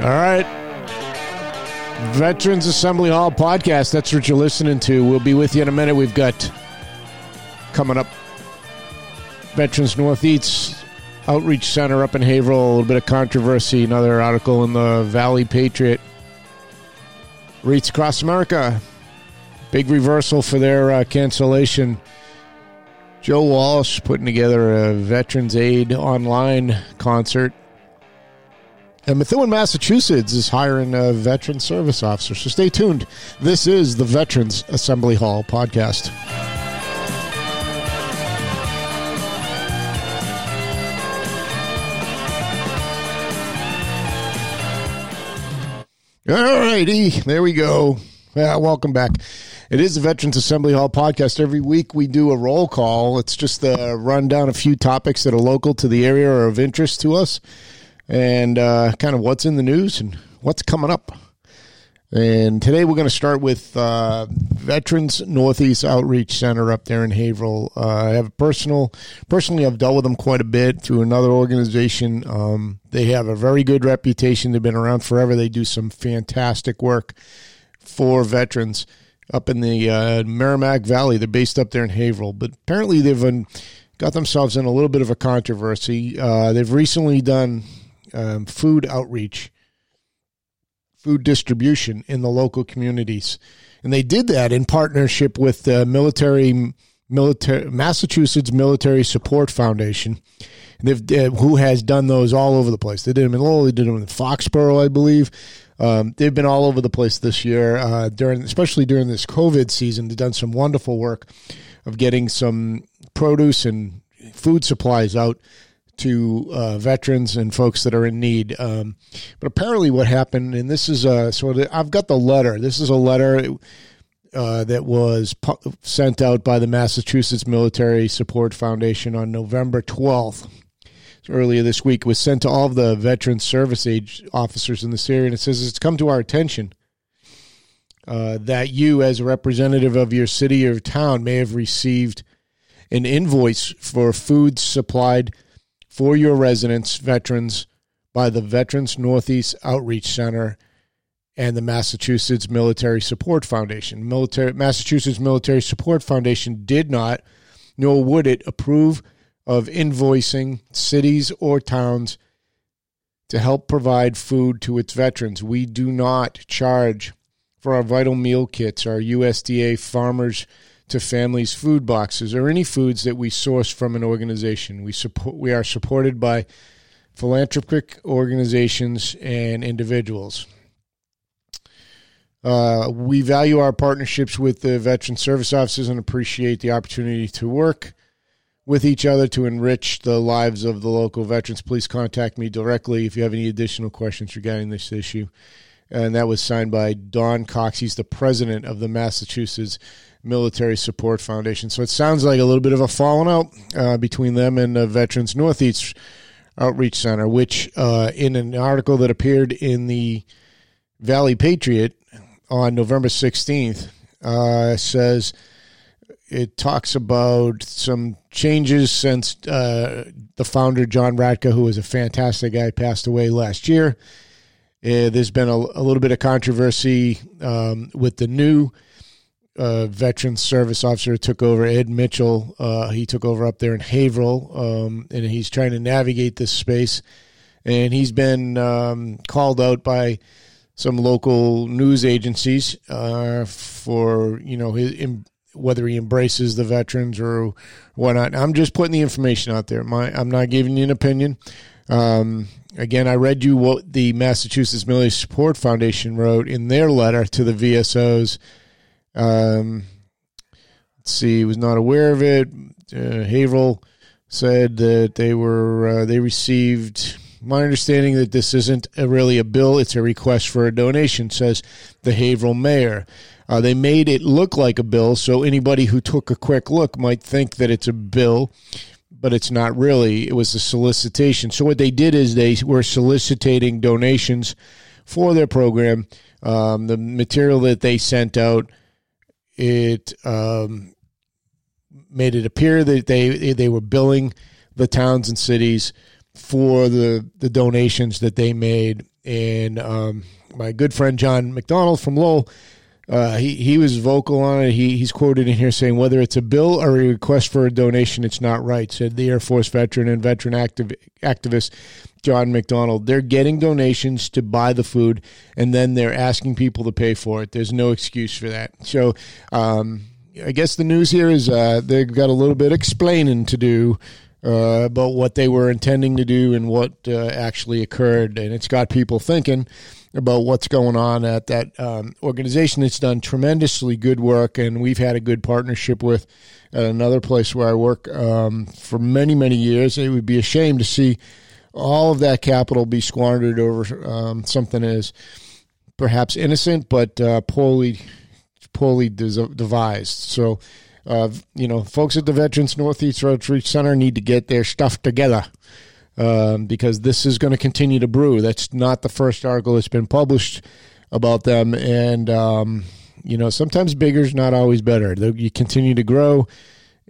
All right. Veterans Assembly Hall podcast. That's what you're listening to. We'll be with you in a minute. We've got coming up Veterans Northeast Outreach Center up in Haverhill. A little bit of controversy. Another article in the Valley Patriot. Wreaths across America. Big reversal for their uh, cancellation. Joe Walsh putting together a Veterans Aid online concert and Methuen, Massachusetts is hiring a veteran service officer. So stay tuned. This is the Veterans Assembly Hall podcast. All righty, there we go. Yeah, welcome back. It is the Veterans Assembly Hall podcast. Every week we do a roll call. It's just a run down a few topics that are local to the area or of interest to us and uh, kind of what's in the news and what's coming up. And today we're going to start with uh, Veterans Northeast Outreach Center up there in Haverhill. Uh, I have personal, personally, I've dealt with them quite a bit through another organization. Um, they have a very good reputation. They've been around forever. They do some fantastic work for veterans up in the uh, Merrimack Valley. They're based up there in Haverhill, but apparently they've been, got themselves in a little bit of a controversy. Uh, they've recently done um, food outreach, food distribution in the local communities. And they did that in partnership with the military, military Massachusetts Military Support Foundation, uh, who has done those all over the place. They did them in Lowell, they did them in Foxborough, I believe. Um, they've been all over the place this year, uh, during especially during this COVID season. They've done some wonderful work of getting some produce and food supplies out to uh, veterans and folks that are in need. Um, but apparently, what happened, and this is a so I've got the letter. This is a letter uh, that was pu- sent out by the Massachusetts Military Support Foundation on November twelfth. earlier this week, was sent to all of the veteran service age officers in this area, and it says it's come to our attention. Uh, that you, as a representative of your city or town, may have received an invoice for food supplied for your residents, veterans, by the Veterans Northeast Outreach Center and the Massachusetts Military Support Foundation. Military, Massachusetts Military Support Foundation did not, nor would it, approve of invoicing cities or towns to help provide food to its veterans. We do not charge for our vital meal kits, our USDA farmers to families' food boxes or any foods that we source from an organization. We support we are supported by philanthropic organizations and individuals. Uh, we value our partnerships with the veteran service offices and appreciate the opportunity to work with each other to enrich the lives of the local veterans. Please contact me directly if you have any additional questions regarding this issue. And that was signed by Don Cox. He's the president of the Massachusetts Military Support Foundation. So it sounds like a little bit of a falling out uh, between them and the Veterans Northeast Outreach Center, which uh, in an article that appeared in the Valley Patriot on November 16th uh, says it talks about some changes since uh, the founder, John Rudka, who was a fantastic guy, passed away last year. Uh, there's been a, a, little bit of controversy um, with the new uh, veteran service officer who took over, Ed Mitchell. Uh, he took over up there in Haverhill, um, and he's trying to navigate this space. And he's been um, called out by some local news agencies uh, for you know his, whether he embraces the veterans or whatnot. I'm just putting the information out there. My, I'm not giving you an opinion. Um, again, I read you what the Massachusetts Military Support Foundation wrote in their letter to the VSOs um, let's see, was not aware of it. Uh, Haverhill said that they were uh, they received. My understanding that this isn't a, really a bill; it's a request for a donation. Says the Haverhill mayor. Uh, they made it look like a bill, so anybody who took a quick look might think that it's a bill, but it's not really. It was a solicitation. So what they did is they were soliciting donations for their program. Um, the material that they sent out it um, made it appear that they they were billing the towns and cities for the the donations that they made and um, my good friend John McDonald from Lowell uh, he he was vocal on it. He he's quoted in here saying whether it's a bill or a request for a donation, it's not right. Said the Air Force veteran and veteran active, activist John McDonald. They're getting donations to buy the food, and then they're asking people to pay for it. There's no excuse for that. So, um, I guess the news here is uh, they've got a little bit explaining to do. Uh, about what they were intending to do and what uh, actually occurred, and it's got people thinking about what's going on at that um, organization that's done tremendously good work, and we've had a good partnership with at another place where I work um, for many, many years. It would be a shame to see all of that capital be squandered over um, something as perhaps innocent but uh, poorly poorly devised. So, uh, you know, folks at the Veterans Northeast Outreach Center need to get their stuff together um, because this is going to continue to brew. That's not the first article that's been published about them, and um, you know sometimes bigger is not always better. You continue to grow,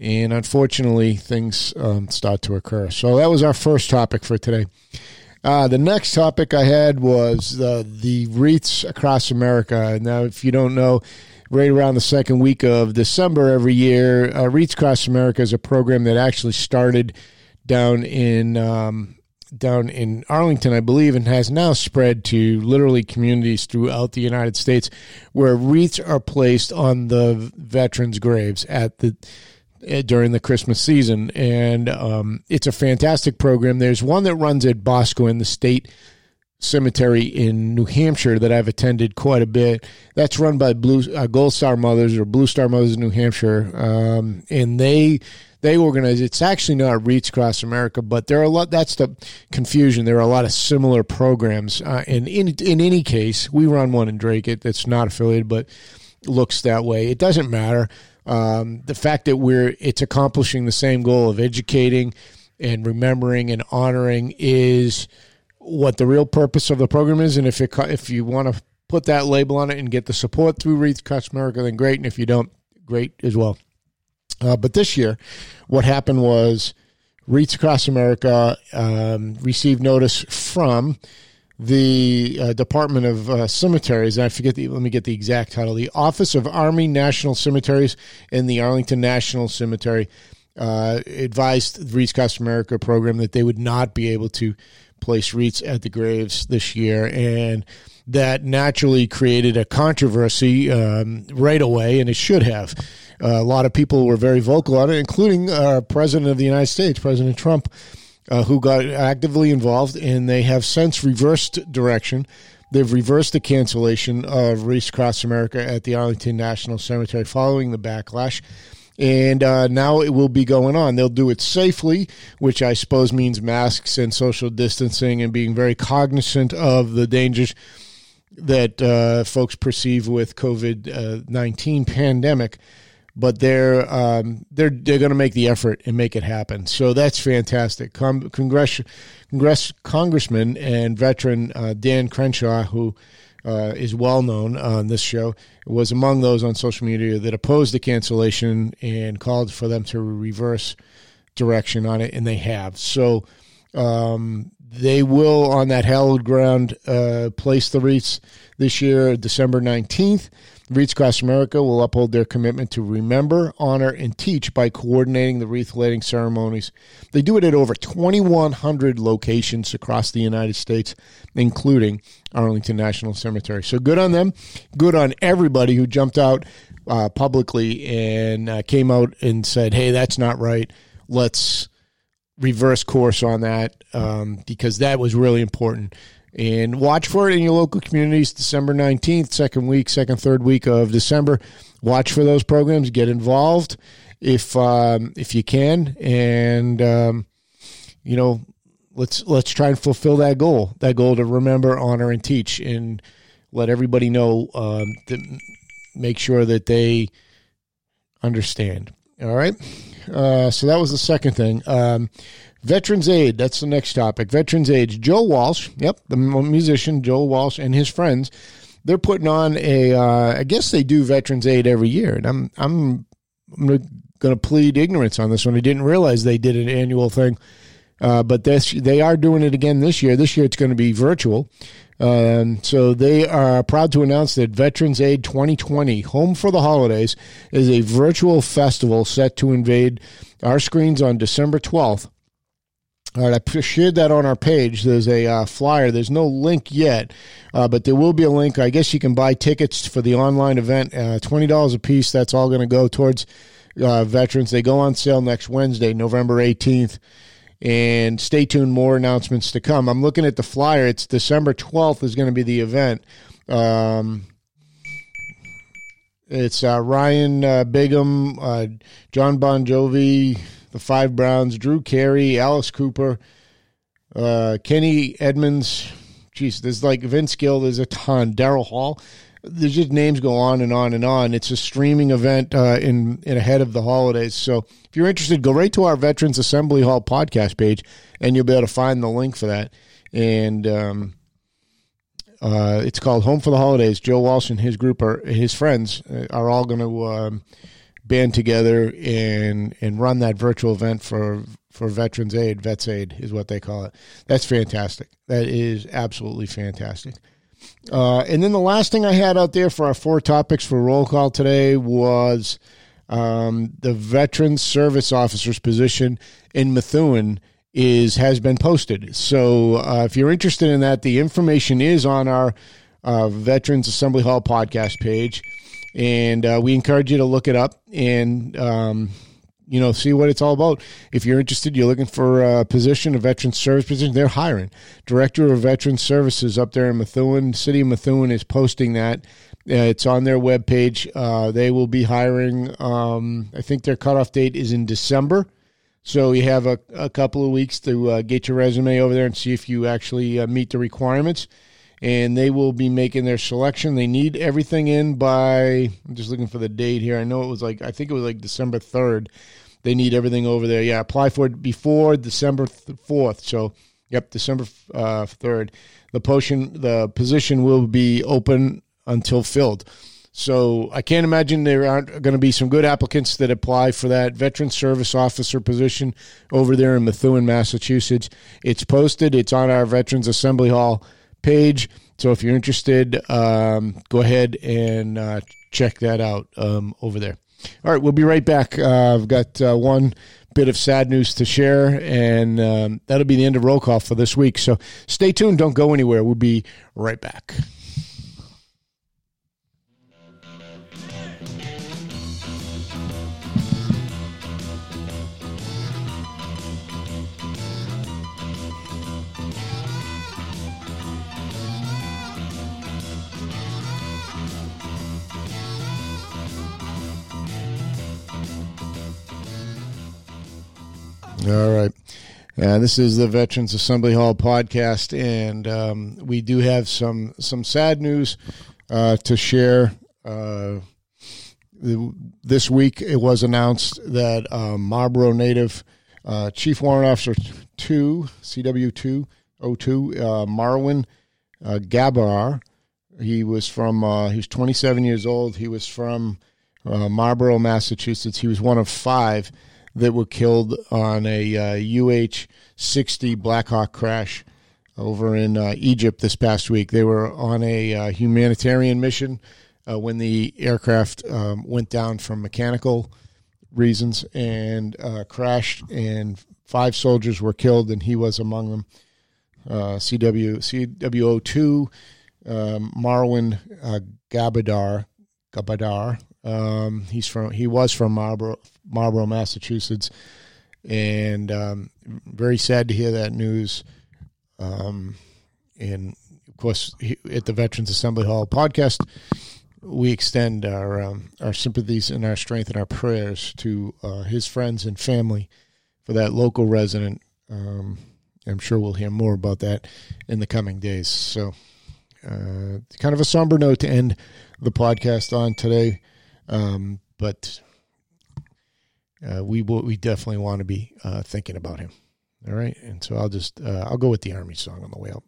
and unfortunately, things um, start to occur. So that was our first topic for today. Uh, the next topic I had was uh, the wreaths across America. Now, if you don't know, right around the second week of December every year, uh, Across America is a program that actually started down in um, down in Arlington, I believe, and has now spread to literally communities throughout the United States, where wreaths are placed on the veterans' graves at the eh, during the Christmas season, and um, it's a fantastic program. There's one that runs at Boscawen the state cemetery in New Hampshire that I've attended quite a bit. That's run by Blue uh, Gold Star Mothers or Blue Star Mothers in New Hampshire, um, and they they organize. It's actually not Wreaths Across America, but there are a lot. That's the confusion. There are a lot of similar programs, uh, and in in any case, we run one in Drake. It that's not affiliated, but looks that way. It doesn't matter. Um, the fact that we're it's accomplishing the same goal of educating and remembering and honoring is what the real purpose of the program is. And if it if you want to put that label on it and get the support through Wreaths Across America, then great. And if you don't, great as well. Uh, but this year, what happened was Wreaths Across America um, received notice from the uh, Department of uh, Cemeteries. I forget the, let me get the exact title. The Office of Army National Cemeteries and the Arlington National Cemetery uh, advised the Wreaths Across America program that they would not be able to place wreaths at the graves this year. And that naturally created a controversy um, right away, and it should have. Uh, a lot of people were very vocal on it, including our President of the United States, President Trump, uh, who got actively involved, and they have since reversed direction. They've reversed the cancellation of Wreaths Across America at the Arlington National Cemetery following the backlash. And uh, now it will be going on. They'll do it safely, which I suppose means masks and social distancing and being very cognizant of the dangers that uh, folks perceive with COVID nineteen pandemic but they're um, they're they're going to make the effort and make it happen. So that's fantastic. Con- Congress, Congress Congressman and veteran uh, Dan Crenshaw, who uh, is well known on this show, was among those on social media that opposed the cancellation and called for them to reverse direction on it, and they have. So um, they will, on that hallowed ground, uh, place the wreaths this year, December nineteenth. Wreaths Across America will uphold their commitment to remember, honor, and teach by coordinating the wreath laying ceremonies. They do it at over 2,100 locations across the United States, including Arlington National Cemetery. So good on them. Good on everybody who jumped out uh, publicly and uh, came out and said, hey, that's not right. Let's reverse course on that um, because that was really important and watch for it in your local communities december 19th second week second third week of december. Watch for those programs. Get involved if um, if you can. And um, you know let's let's try and fulfill that goal that goal to remember honor and teach and let everybody know um, to make sure that they understand all right uh, so that was the second thing um, Veterans Aid, that's the next topic. Veterans Aid. Joe Walsh, yep, the musician Joe Walsh and his friends, they're putting on a. Uh, I guess they do Veterans Aid every year, and I'm I'm, I'm going to plead ignorance on this one. I didn't realize they did an annual thing Uh, but this, they are doing it again this year. This year it's going to be virtual. Um, so they are proud to announce that Veterans Aid 2020, Home for the Holidays, is a virtual festival set to invade our screens on December 12th. All right, I shared that on our page. There's a uh, flyer. There's no link yet, uh, but there will be a link. I guess you can buy tickets for the online event. Uh, Twenty dollars a piece. That's all going to go towards uh, veterans. They go on sale next Wednesday, November 18th. And stay tuned, more announcements to come. I'm looking at the flyer. It's December 12th is going to be the event. Um, it's uh, Ryan uh, Bingham, uh, Jon Bon Jovi, the Five Browns, Drew Carey, Alice Cooper, uh, Kenny Edmonds. Jeez, there's like Vince Gill. There's a ton. Daryl Hall. There's just names go on and on and on. It's a streaming event uh, in in ahead of the holidays. So if you're interested, go right to our Veterans Assembly Hall podcast page, and you'll be able to find the link for that. And um, uh, it's called Home for the Holidays. Joe Walsh and his group are his friends uh, are all going to um, band together and and run that virtual event for for Veterans Aid. Vets Aid is what they call it. That's fantastic. That is absolutely fantastic. Uh, and then the last thing I had out there for our four topics for roll call today was um, the veteran service officer's position in Methuen is has been posted. So uh, if you're interested in that, the information is on our uh, Veterans Assembly Hall podcast page, and uh, we encourage you to look it up and um, you know, see what it's all about. If you're interested, you're looking for a position, a veteran service position, they're hiring. Director of Veteran Services up there in Methuen, City of Methuen is posting that. Uh, it's on their webpage. Uh, they will be hiring, um, I think their cutoff date is in December. So you have a, a couple of weeks to uh, get your resume over there and see if you actually uh, meet the requirements. And they will be making their selection. They need everything in by, I'm just looking for the date here. I know it was like, I think it was like December 3rd they need everything over there. Yeah, apply for it before December fourth. So, yep, December uh, third. the potion, the position will be open until filled. So I can't imagine there aren't going to be some good applicants that apply for that veteran service officer position over there in Methuen, Massachusetts. It's posted. It's on our Veterans Assembly Hall page. So if you're interested, um, go ahead and uh, check that out um, over there. All right, we'll be right back. Uh, I've got uh, one bit of sad news to share, and um, that'll be the end of roll call for this week. So stay tuned. Don't go anywhere. We'll be right back. All right. Uh, this is the Veterans Assembly Hall podcast, and um, we do have some some sad news uh, to share. Uh, this week, it was announced that um, Marlborough native uh, Chief Warrant Officer Two CW two O two uh, Marwan uh, Ghabour. He was from. he was 27 years old. He was from Marlborough, Massachusetts. He was one of five that were killed on a uh, UH 60 Blackhawk crash over in uh, Egypt this past week. They were on a uh, humanitarian mission uh, when the aircraft um, went down from mechanical reasons and uh, crashed, and five soldiers were killed, and he was among them. Uh, CW CWO2 um, Marwan uh, Gabadar Gabadar um, he's from he was from Marlborough, Marlborough Massachusetts, and um, very sad to hear that news. Um, and of course, at the Veterans Assembly Hall podcast, we extend our um, our sympathies and our strength and our prayers to uh, his friends and family for that local resident. Um, I'm sure we'll hear more about that in the coming days. So, uh, kind of a somber note to end the podcast on today. Um, but uh, we will, we definitely want to be uh, thinking about him. All right, and so I'll just uh, I'll go with the army song on the way out.